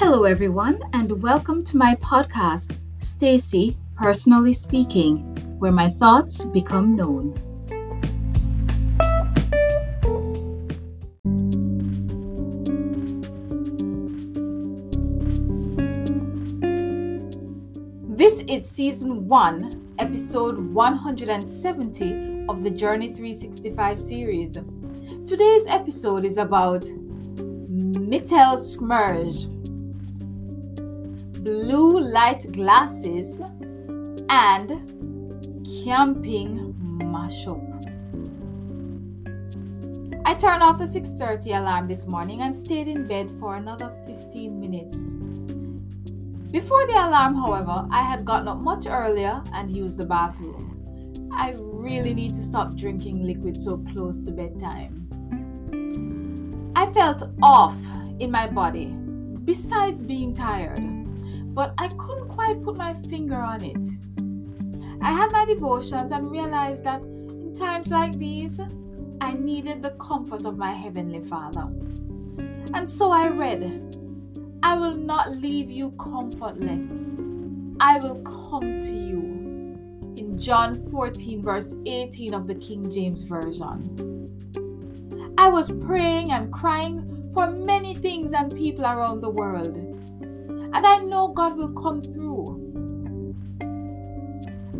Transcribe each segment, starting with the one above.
Hello, everyone, and welcome to my podcast, Stacy Personally Speaking, where my thoughts become known. This is season 1, episode 170 of the Journey 365 series. Today's episode is about Mittelschmerz blue light glasses, and camping mashup. I turned off a 6:30 alarm this morning and stayed in bed for another 15 minutes. Before the alarm, however, I had gotten up much earlier and used the bathroom. I really need to stop drinking liquid so close to bedtime. I felt off in my body, besides being tired but I couldn't quite put my finger on it. I had my devotions and realized that in times like these, I needed the comfort of my Heavenly Father. And so I read, I will not leave you comfortless. I will come to you. In John 14, verse 18 of the King James Version. I was praying and crying for many things and people around the world. And I know God will come through.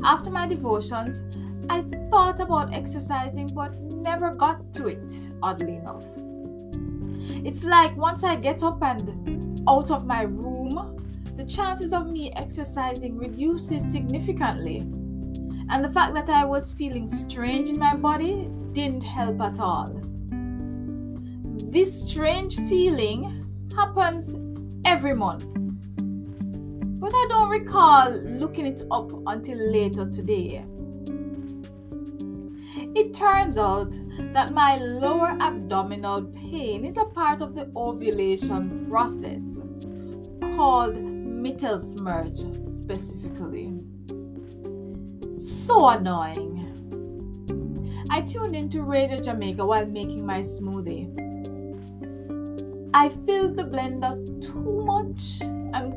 After my devotions, I thought about exercising but never got to it, oddly enough. It's like once I get up and out of my room, the chances of me exercising reduces significantly. And the fact that I was feeling strange in my body didn't help at all. This strange feeling happens every month but I don't recall looking it up until later today. It turns out that my lower abdominal pain is a part of the ovulation process called Mittelschmerz specifically. So annoying. I tuned into Radio Jamaica while making my smoothie. I filled the blender too much and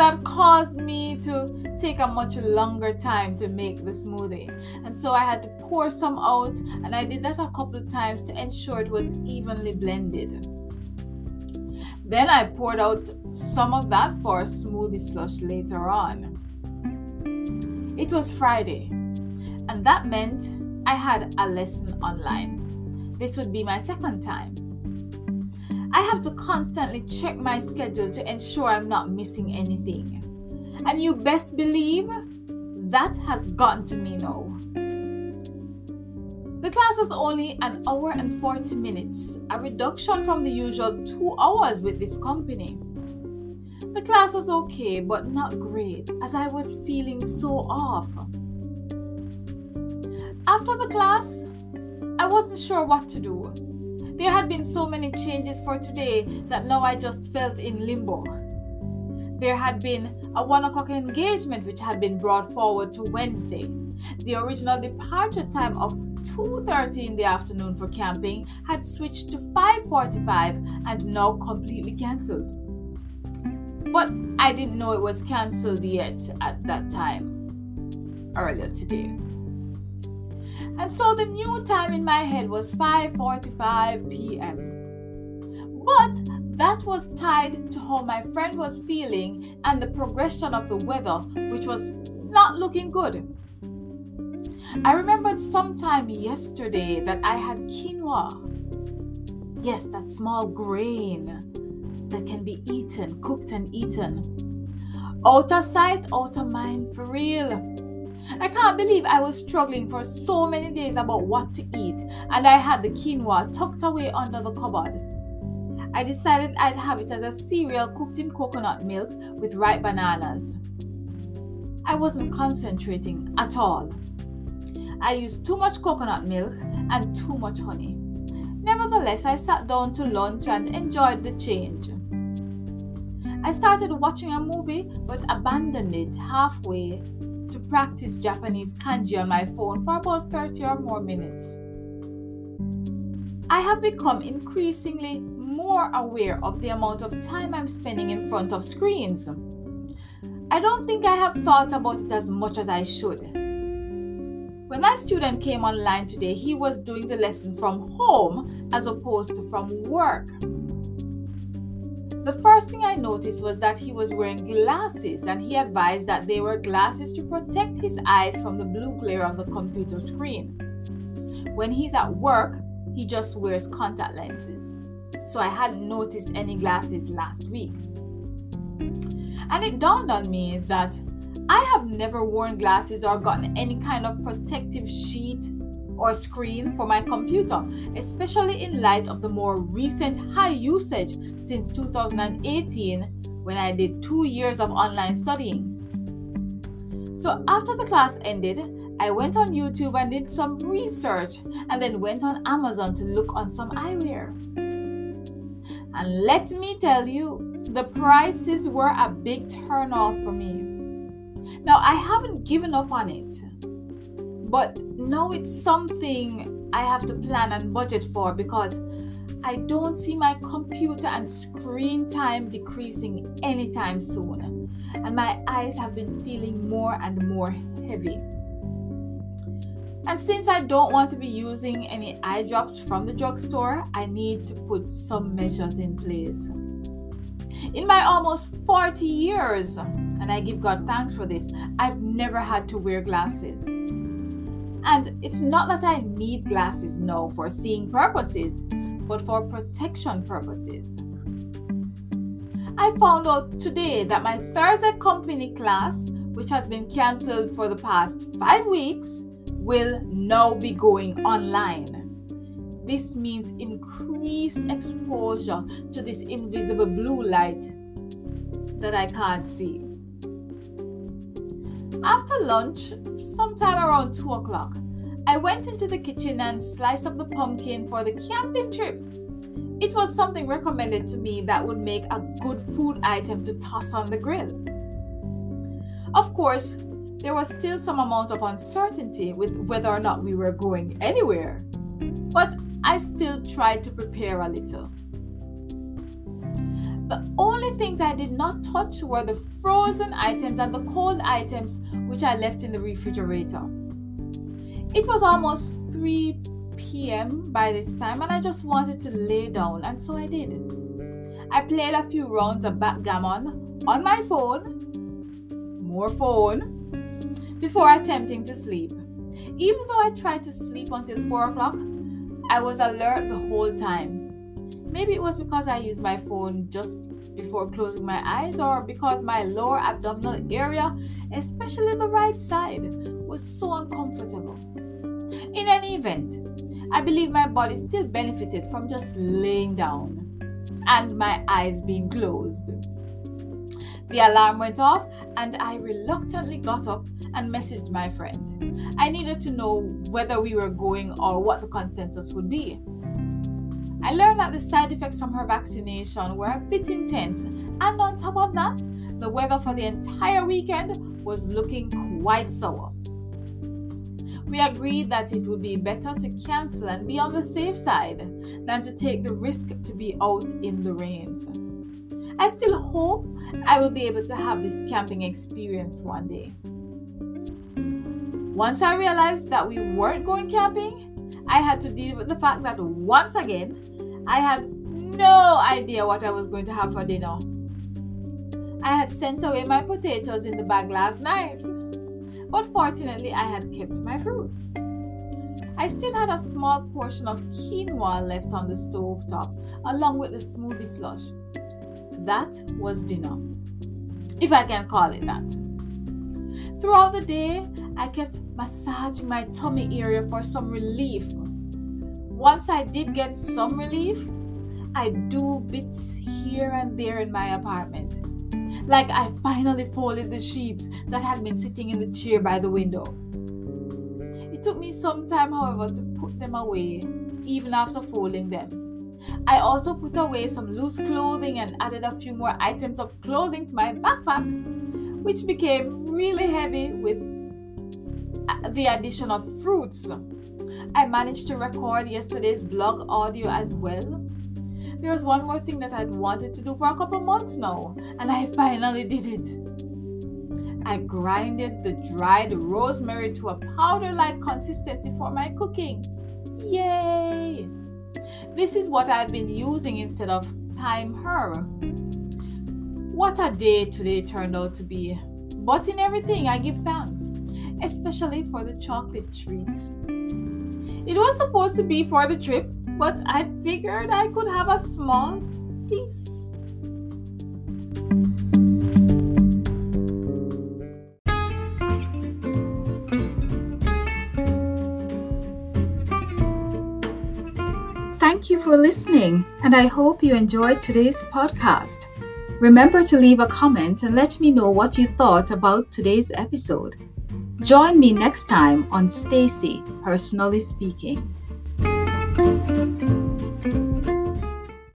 that caused me to take a much longer time to make the smoothie. And so I had to pour some out, and I did that a couple of times to ensure it was evenly blended. Then I poured out some of that for a smoothie slush later on. It was Friday, and that meant I had a lesson online. This would be my second time. I have to constantly check my schedule to ensure I'm not missing anything. And you best believe that has gotten to me now. The class was only an hour and 40 minutes, a reduction from the usual two hours with this company. The class was okay, but not great, as I was feeling so off. After the class, I wasn't sure what to do. There had been so many changes for today that now I just felt in limbo. There had been a one o'clock engagement which had been brought forward to Wednesday. The original departure time of 2:30 in the afternoon for camping had switched to 5:45 and now completely cancelled. But I didn't know it was cancelled yet at that time earlier today. And so the new time in my head was 5:45 p.m. But that was tied to how my friend was feeling and the progression of the weather, which was not looking good. I remembered sometime yesterday that I had quinoa. Yes, that small grain that can be eaten, cooked and eaten. Out of sight, out of mind, for real. I can't believe I was struggling for so many days about what to eat, and I had the quinoa tucked away under the cupboard. I decided I'd have it as a cereal cooked in coconut milk with ripe bananas. I wasn't concentrating at all. I used too much coconut milk and too much honey. Nevertheless, I sat down to lunch and enjoyed the change. I started watching a movie but abandoned it halfway practice Japanese kanji on my phone for about 30 or more minutes. I have become increasingly more aware of the amount of time I'm spending in front of screens. I don't think I have thought about it as much as I should. When my student came online today, he was doing the lesson from home as opposed to from work. The first thing I noticed was that he was wearing glasses and he advised that they were glasses to protect his eyes from the blue glare of the computer screen. When he's at work, he just wears contact lenses. So I hadn't noticed any glasses last week. And it dawned on me that I have never worn glasses or gotten any kind of protective sheet or screen for my computer, especially in light of the more recent high usage since 2018 when I did two years of online studying. So after the class ended, I went on YouTube and did some research and then went on Amazon to look on some eyewear. And let me tell you, the prices were a big turnoff for me. Now, I haven't given up on it but now it's something I have to plan and budget for because I don't see my computer and screen time decreasing anytime soon. And my eyes have been feeling more and more heavy. And since I don't want to be using any eye drops from the drugstore, I need to put some measures in place. In my almost 40 years, and I give God thanks for this, I've never had to wear glasses. And it's not that I need glasses now for seeing purposes, but for protection purposes. I found out today that my Thursday company class, which has been cancelled for the past five weeks, will now be going online. This means increased exposure to this invisible blue light that I can't see. After lunch, sometime around 2 o'clock, I went into the kitchen and sliced up the pumpkin for the camping trip. It was something recommended to me that would make a good food item to toss on the grill. Of course, there was still some amount of uncertainty with whether or not we were going anywhere, but I still tried to prepare a little. The only things I did not touch were the frozen items and the cold items which I left in the refrigerator. It was almost 3 p.m. by this time, and I just wanted to lay down, and so I did. I played a few rounds of backgammon on my phone, more phone, before attempting to sleep. Even though I tried to sleep until 4 o'clock, I was alert the whole time Maybe it was because I used my phone just before closing my eyes, or because my lower abdominal area, especially the right side, was so uncomfortable. In any event, I believe my body still benefited from just laying down and my eyes being closed. The alarm went off, and I reluctantly got up and messaged my friend. I needed to know whether we were going or what the consensus would be. I learned that the side effects from her vaccination were a bit intense, and on top of that, the weather for the entire weekend was looking quite sour. We agreed that it would be better to cancel and be on the safe side than to take the risk to be out in the rains. I still hope I will be able to have this camping experience one day. Once I realized that we weren't going camping, I had to deal with the fact that once again, I had no idea what I was going to have for dinner. I had sent away my potatoes in the bag last night, but fortunately, I had kept my fruits. I still had a small portion of quinoa left on the stove top, along with the smoothie slush. That was dinner, if I can call it that. Throughout the day, I kept massaging my tummy area for some relief once I did get some relief, I do bits here and there in my apartment. Like I finally folded the sheets that had been sitting in the chair by the window. It took me some time, however, to put them away, even after folding them. I also put away some loose clothing and added a few more items of clothing to my backpack, which became really heavy with uh, the addition of fruits I managed to record yesterday's blog audio as well. There was one more thing that I'd wanted to do for a couple months now, and I finally did it. I grinded the dried rosemary to a powder like consistency for my cooking. Yay! This is what I've been using instead of thyme herb. What a day today turned out to be. But in everything, I give thanks, especially for the chocolate treats. It was supposed to be for the trip, but I figured I could have a small piece. Thank you for listening, and I hope you enjoyed today's podcast. Remember to leave a comment and let me know what you thought about today's episode. Join me next time on Stacy Personally Speaking.